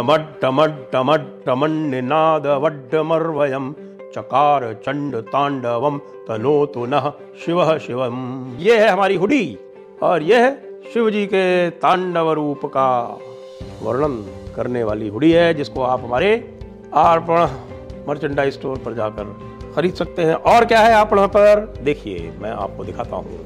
वड्डमड्डमड्डमन्निनादवड्डमर्वयं चकार चंड तांडवम तनोतु नः शिव शिवम। ये है हमारी हुडी, और यह शिव जी के तांडव रूप का वर्णन करने वाली हुडी है, जिसको आप हमारे अर्पण मर्चेंडाइज स्टोर पर जाकर खरीद सकते हैं। और क्या है आप पर? देखिए, मैं आपको दिखाता हूँ।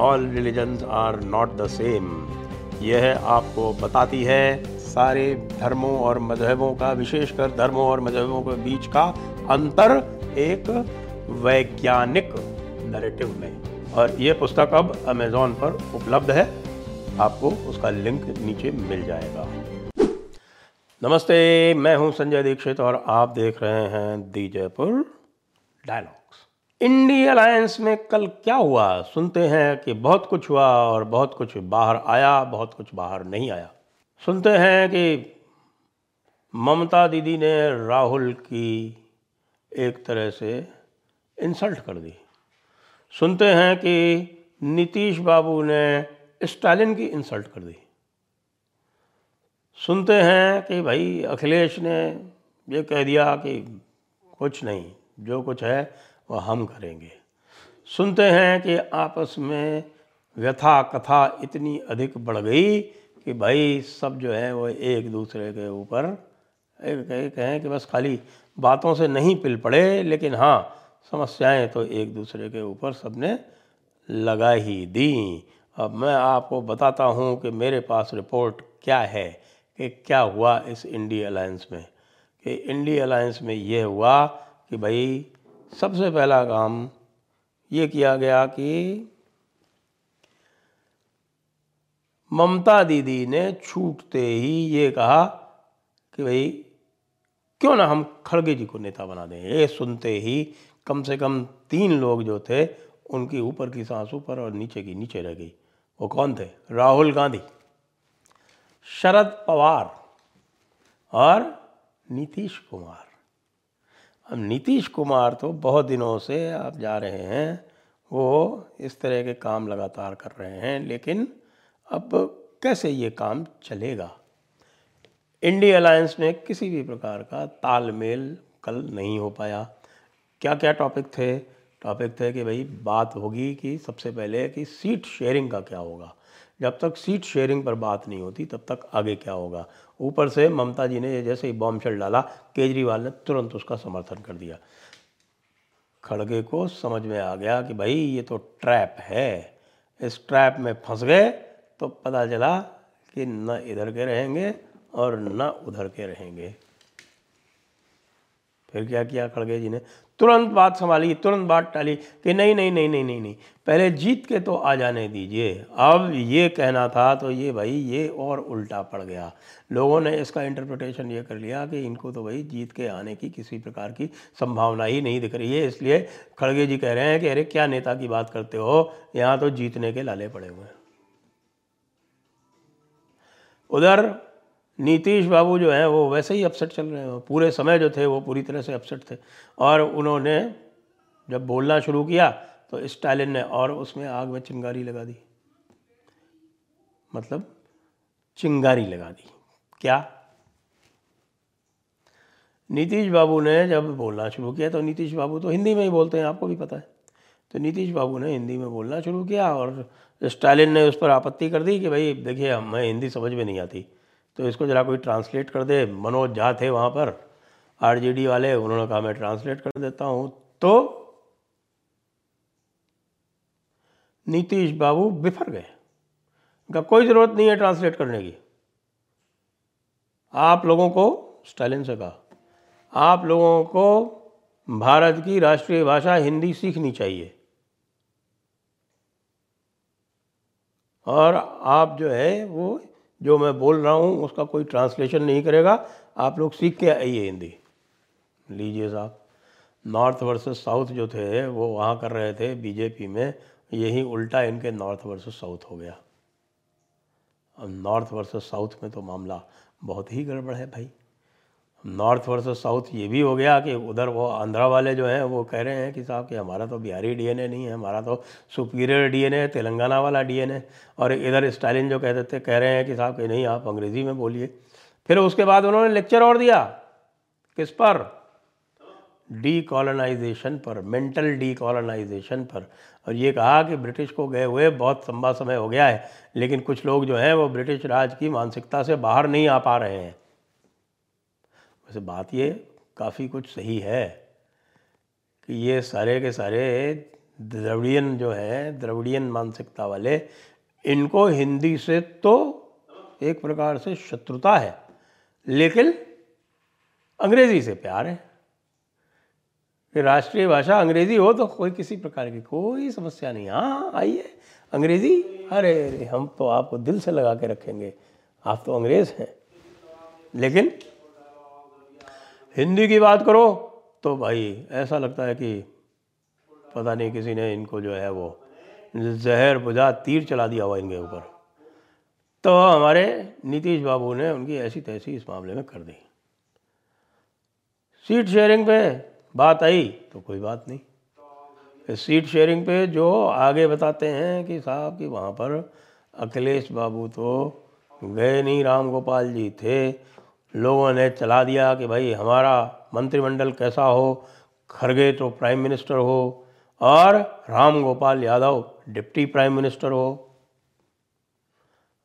All religion are not the same यह आपको बताती है सारे धर्मों और मजहबों का, विशेषकर धर्मों और मजहबों के बीच का अंतर एक वैज्ञानिक नरेटिव में। और ये पुस्तक अब अमेजोन पर उपलब्ध है। आपको उसका लिंक नीचे मिल जाएगा। नमस्ते, मैं हूँ संजय दीक्षित और आप देख रहे हैं the Jaipur dialogues INDI alliance में कल क्या हुआ? सुनते हैं कि बहुत कुछ हुआ और बहुत कुछ बाहर आया, बहुत कुछ बाहर नहीं आया। सुनते हैं कि ममता दीदी ने राहुल की एक तरह से इंसल्ट कर दी। सुनते हैं कि नीतीश बाबू ने स्टालिन की इंसल्ट कर दी। सुनते हैं कि भाई अखिलेश ने ये कह दिया कि कुछ नहीं, जो कुछ है वह हम करेंगे। सुनते हैं कि आपस में व्यथा कथा इतनी अधिक बढ़ गई कि भाई सब जो है वो एक दूसरे के ऊपर एक कहें कि बस खाली बातों से नहीं पिल पड़े, लेकिन हाँ समस्याएँ तो एक दूसरे के ऊपर सबने लगा ही दी। अब मैं आपको बताता हूँ कि मेरे पास रिपोर्ट क्या है कि क्या हुआ इस इंडी अलायंस में। कि इंडी अलायंस में ये हुआ कि भाई सबसे पहला काम ये किया गया कि ममता दीदी ने छूटते ही ये कहा कि भाई, क्यों ना हम खड़गे जी को नेता बना दें? ये सुनते ही कम से कम तीन लोग जो थे, उनकी ऊपर की सांस ऊपर और नीचे की नीचे रह गई। वो कौन थे? राहुल गांधी, शरद पवार और नीतीश कुमार। अब नीतीश कुमार तो बहुत दिनों से आप जा रहे हैं, वो इस तरह के काम लगातार कर रहे हैं, लेकिन अब कैसे ये काम चलेगा? इंडिया अलायंस में किसी भी प्रकार का तालमेल कल नहीं हो पाया। क्या क्या टॉपिक थे? टॉपिक थे कि भाई बात होगी कि सबसे पहले कि सीट शेयरिंग का क्या होगा? जब तक सीट शेयरिंग पर बात नहीं होती, तब तक आगे क्या होगा? ऊपर से ममता जी ने जैसे ही बॉम्ब शेल डाला, केजरीवाल ने तुरंत उसका समर्थन कर दिया। खड़गे को समझ में आ गया कि भाई, ये तो ट्रैप है। इस ट्रैप में फंस गए तो पता चला कि न इधर के रहेंगे और न उधर के रहेंगे। फिर क्या किया? खड़गे जी ने। तुरंत बात संभाली, तुरंत बात टाली कि नहीं नहीं नहीं नहीं नहीं नहीं, पहले जीत के तो आ जाने दीजिए। अब ये कहना था तो ये भाई ये और उल्टा पड़ गया। लोगों ने इसका इंटरप्रिटेशन ये कर लिया कि इनको तो भाई जीत के आने की किसी प्रकार की संभावना ही नहीं दिख रही है। इसलिए खड़गे जी कह रहे हैं कि अरे क्या नेता की बात करते हो? यहाँ तो जीतने के लाले पड़े हुए हैं। उधर नीतीश बाबू जो हैं, वो वैसे ही अपसेट चल रहे हैं। पूरे समय जो थे, वो पूरी तरह से अपसेट थे। और उन्होंने जब बोलना शुरू किया तो स्टालिन ने और उसमें आग में चिंगारी लगा दी। मतलब चिंगारी लगा दी। क्या? नीतीश बाबू ने जब बोलना शुरू किया तो नीतीश बाबू तो हिंदी में ही बोलते हैं, आपको भी पता है। तो नीतीश बाबू ने हिंदी में बोलना शुरू किया और स्टालिन ने उस पर आपत्ति कर दी कि भाई, देखिए हमें हिंदी समझ में नहीं आती। तो इसको ज़रा कोई ट्रांसलेट कर दे, मनोज झा थे वहाँ पर आरजेडी वाले, उन्होंने कहा, मैं ट्रांसलेट कर देता हूँ। तो नीतीश बाबू बिफर गए। उनका कोई ज़रूरत नहीं है ट्रांसलेट करने की। आप लोगों को, स्टालिन से कहा, आप लोगों को भारत की राष्ट्रीय भाषा हिंदी सीखनी चाहिए। और आप जो है, वो जो मैं बोल रहा हूँ, उसका कोई ट्रांसलेशन नहीं करेगा। आप लोग सीख के आइए हिंदी। लीजिए साहब। नॉर्थ वर्सेस साउथ जो थे, वो वहाँ कर रहे थे बीजेपी में। यही उल्टा इनके नॉर्थ वर्सेस साउथ हो गया। अब नॉर्थ वर्सेस साउथ में तो मामला बहुत ही गड़बड़ है भाई। नॉर्थ वर्सेस साउथ ये भी हो गया कि उधर वो आंध्रा वाले जो हैं, वो कह रहे हैं कि साहब कि हमारा तो बिहारी डीएनए नहीं है, हमारा तो सुपीरियर डीएनए है, तेलंगाना वाला डीएनए और इधर स्टालिन जो कह देते, कह रहे हैं कि साहब कि नहीं, आप अंग्रेज़ी में बोलिए। फिर उसके बाद उन्होंने लेक्चर और दिया। किस पर? डी कॉलोनाइजेशन पर, मेंटल डी कॉलोनाइजेशन पर। और ये कहा कि ब्रिटिश को गए हुए बहुत लंबा समय हो गया है, लेकिन कुछ लोग जो हैं, वो ब्रिटिश राज की मानसिकता से बाहर नहीं आ पा रहे हैं। वैसे बात ये काफ़ी कुछ सही है कि ये सारे के सारे द्रविड़ियन जो हैं, द्रविड़ियन मानसिकता वाले, इनको हिंदी से तो एक प्रकार से शत्रुता है, लेकिन अंग्रेज़ी से प्यार है। कि राष्ट्रीय भाषा अंग्रेज़ी हो तो कोई किसी प्रकार की कोई समस्या नहीं। हाँ आइए, अंग्रेज़ी, अरे अरे, हम तो आपको दिल से लगा के रखेंगे। आप तो अंग्रेज़ हैं, लेकिन हिंदी की बात करो तो भाई ऐसा लगता है कि पता नहीं किसी ने इनको जो है वो जहर बुझा तीर चला दिया हुआ इनके ऊपर। तो हमारे नीतीश बाबू ने उनकी ऐसी तैसी इस मामले में कर दी। सीट शेयरिंग पे बात आई तो कोई बात नहीं। सीट शेयरिंग पे जो आगे बताते हैं कि साहब कि वहाँ पर अखिलेश बाबू तो गए नहीं राम गोपाल जी थे लोगों ने चला दिया कि भाई हमारा मंत्रिमंडल कैसा हो, खरगे तो प्राइम मिनिस्टर हो, और Ram Gopal Yadav deputy prime minister हो।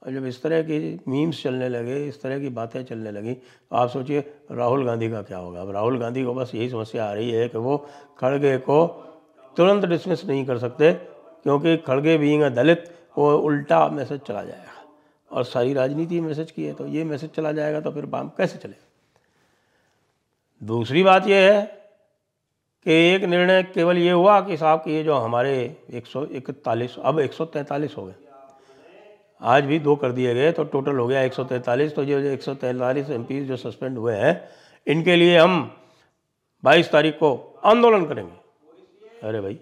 और जब इस तरह की मीम्स चलने लगे, इस तरह की बातें चलने लगी तो आप सोचिए राहुल गांधी का क्या होगा। अब राहुल गांधी को बस यही समस्या आ रही है कि वो खड़गे को तुरंत डिसमिस नहीं कर सकते, क्योंकि खड़गे बीइंग अ दलित, वो उल्टा मैसेज चला जाएगा। और सारी राजनीति मैसेज की है तो ये मैसेज चला जाएगा तो फिर बाम कैसे चले? दूसरी बात यह है कि एक निर्णय केवल ये हुआ कि साहब कि ये जो हमारे एक सौ, इकतालीस, अब एक सौ तैंतालीस हो गए। आज भी दो कर दिए गए तो टोटल हो गया एक सौ तैंतालीस तो ये एक सौ तैंतालीस एम जो सस्पेंड हुए हैं, इनके लिए हम बाईस तारीख को आंदोलन करेंगे। अरे भाई,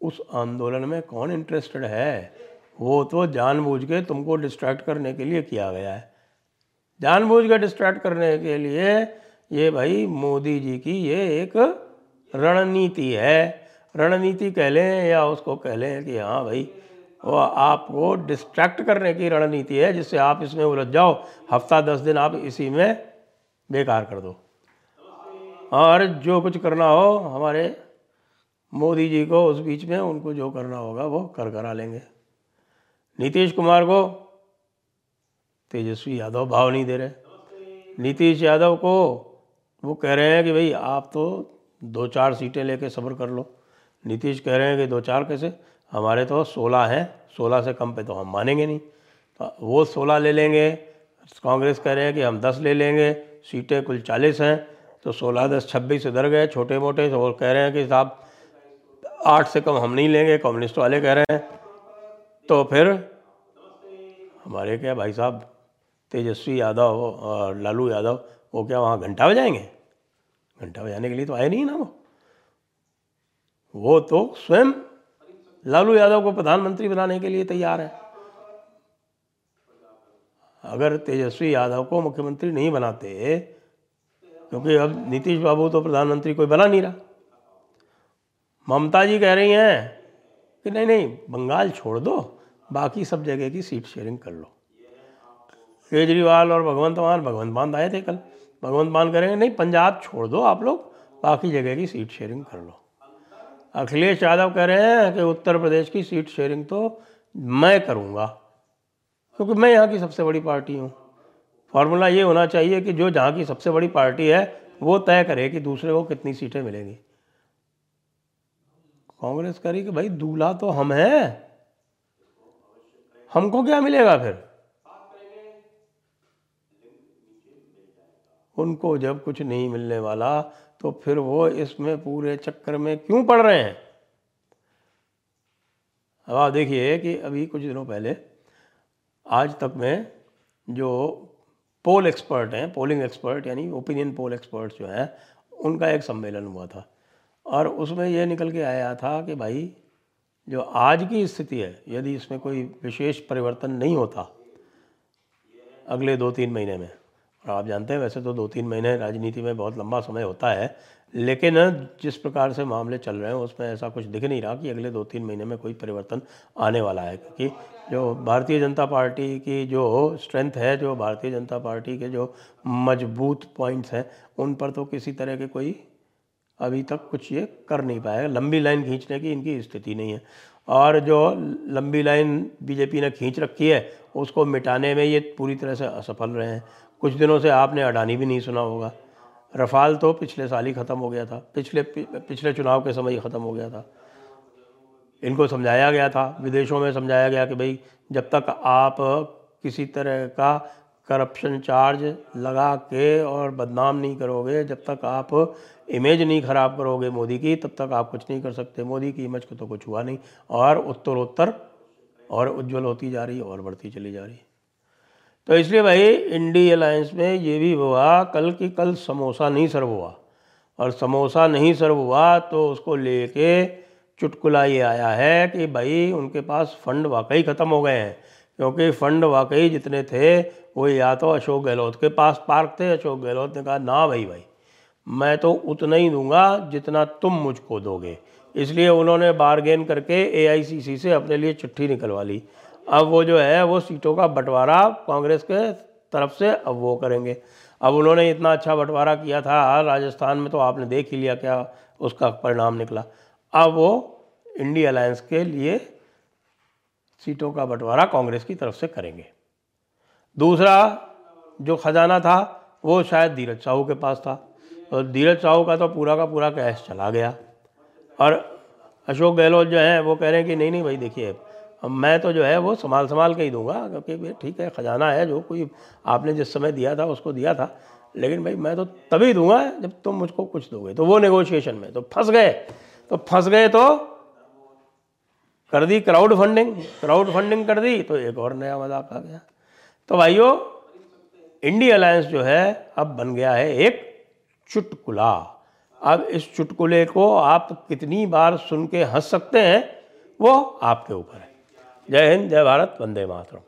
उस आंदोलन में कौन इंटरेस्टेड है? वो तो जानबूझ के तुमको डिस्ट्रैक्ट करने के लिए किया गया है। जानबूझ के डिस्ट्रैक्ट करने के लिए ये भाई मोदी जी की ये एक रणनीति है। रणनीति कह लें या उसको कह लें कि हाँ भाई, वो आपको डिस्ट्रैक्ट करने की रणनीति है जिससे आप इसमें उलझ जाओ। हफ़्ता दस दिन आप इसी में बेकार कर दो। और जो कुछ करना हो, हमारे मोदी जी को उस बीच में उनको जो करना होगा, वो कर करा लेंगे। नीतीश कुमार को तेजस्वी यादव भाव नहीं दे रहे। नीतीश यादव को वो कह रहे हैं कि भाई आप तो दो चार सीटें लेके सब्र कर लो। नीतीश कह रहे हैं कि दो चार कैसे? हमारे तो सोलह हैं, सोलह से कम पे तो हम मानेंगे नहीं। तो वो सोलह ले लेंगे, कांग्रेस कह रहे हैं कि हम दस ले लेंगे, सीटें कुल चालीस हैं तो सोलह, दस, छब्बीस इधर गए छोटे मोटे तो वो कह रहे हैं कि साहब आठ से कम हम नहीं लेंगे, कम्युनिस्ट वाले कह रहे हैं। तो फिर हमारे क्या भाई साहब तेजस्वी यादव और लालू यादव, वो क्या वहाँ घंटा बजाएँगे? घंटा बजाने के लिए तो आए नहीं ना वो? वो तो स्वयं लालू यादव को प्रधानमंत्री बनाने के लिए तैयार है। अगर तेजस्वी यादव को मुख्यमंत्री नहीं बनाते, क्योंकि अब नीतीश बाबू तो प्रधानमंत्री कोई बना नहीं रहा। ममता जी कह रही हैं कि नहीं नहीं, बंगाल छोड़ दो। बाकी सब जगह की सीट शेयरिंग कर लो। केजरीवाल और भगवंत मान भगवंत मान आए थे कल। भगवंत मान करेंगे, नहीं, पंजाब छोड़ दो आप लोग, बाकी जगह की सीट शेयरिंग कर लो। अखिलेश यादव कह रहे हैं कि उत्तर प्रदेश की सीट शेयरिंग तो मैं करूँगा, क्योंकि मैं यहाँ की सबसे बड़ी पार्टी हूँ। फार्मूला ये होना चाहिए कि जो जहाँ की सबसे बड़ी पार्टी है, वो तय करे कि दूसरे को कितनी सीटें मिलेंगी। कांग्रेस करी कि, भाई दूल्हा तो हम हैं। हमको क्या मिलेगा फिर? उनको जब कुछ नहीं मिलने वाला तो फिर वो इसमें पूरे चक्कर में क्यों पड़ रहे हैं? अब आप देखिए कि अभी कुछ दिनों पहले, आज तक में जो पोल एक्सपर्ट हैं, पोलिंग एक्सपर्ट, यानी ओपिनियन पोल एक्सपर्ट जो हैं, उनका एक सम्मेलन हुआ था। और उसमें यह निकल के आया था कि भाई जो आज की स्थिति है, यदि इसमें कोई विशेष परिवर्तन नहीं होता अगले दो तीन महीने में, और आप जानते हैं वैसे तो दो तीन महीने राजनीति में बहुत लंबा समय होता है, लेकिन जिस प्रकार से मामले चल रहे हैं, उसमें ऐसा कुछ दिख नहीं रहा कि अगले दो तीन महीने में कोई परिवर्तन आने वाला है, क्योंकि जो भारतीय जनता पार्टी की जो स्ट्रेंथ है, जो भारतीय जनता पार्टी के जो मज़बूत पॉइंट्स हैं, उन पर तो किसी तरह के कोई अभी तक कुछ ये कर नहीं पाएगा लंबी लाइन खींचने की इनकी स्थिति नहीं है। और जो लंबी लाइन बीजेपी ने खींच रखी है, उसको मिटाने में ये पूरी तरह से असफल रहे हैं। कुछ दिनों से आपने अडानी भी नहीं सुना होगा। रफाल तो पिछले साल ही ख़त्म हो गया था। पिछले पिछले चुनाव के समय ही ख़त्म हो गया था। इनको समझाया गया था, विदेशों में समझाया गया कि भाई, जब तक आप किसी तरह का करप्शन चार्ज लगा के और बदनाम नहीं करोगे। जब तक आप इमेज नहीं ख़राब करोगे मोदी की, तब तक आप कुछ नहीं कर सकते। मोदी की इमेज को तो कुछ हुआ नहीं। और उत्तरोत्तर और उज्जवल होती जा रही, और बढ़ती चली जा रही। तो इसलिए भाई इंडी अलायंस में ये भी हुआ, कल की कल समोसा नहीं सर्व हुआ। और समोसा नहीं सर्व हुआ तो उसको लेके चुटकुला ये आया है कि भाई, उनके पास फंड वाकई ख़त्म हो गए हैं। क्योंकि फंड वाकई जितने थे, वो या तो अशोक गहलोत के पास पार्क थे। अशोक गहलोत ने कहा, ना भाई भाई, मैं तो उतना ही दूँगा जितना तुम मुझको दोगे। इसलिए उन्होंने बारगेन करके एआईसीसी से अपने लिए चिट्ठी निकलवा ली। अब वो जो है, वो सीटों का बंटवारा कांग्रेस के तरफ़ से अब वो करेंगे। अब उन्होंने इतना अच्छा बंटवारा किया था, राजस्थान में तो आपने देख ही लिया क्या उसका परिणाम निकला। अब वो इंडी अलायंस के लिए सीटों का बंटवारा कांग्रेस की तरफ़ से करेंगे। दूसरा जो खजाना था, वो शायद धीरज साहू के पास था। और धीरज साहू का तो पूरा का पूरा कैश चला गया। और अशोक गहलोत जो है, वो कह रहे हैं कि नहीं नहीं भाई, देखिए मैं तो जो है, वो संभाल संभाल के ही दूँगा, क्योंकि भाई ठीक है, ख़जाना है, जो कोई आपने जिस समय दिया था, उसको दिया था। लेकिन भाई मैं तो तभी दूँगा जब तुम मुझको कुछ दोगे। तो वो नेगोशिएशन में तो फंस गए। तो फंस गए तो कर दी क्राउड फंडिंग क्राउड फंडिंग कर दी तो एक और नया मज़ाक आ गया। तो भाइयों इंडिया अलायंस जो है, अब बन गया है एक चुटकुला। अब इस चुटकुले को आप कितनी बार सुन के हंस सकते हैं, वो आपके ऊपर है। जय हिंद, जय भारत, वंदे मातरम।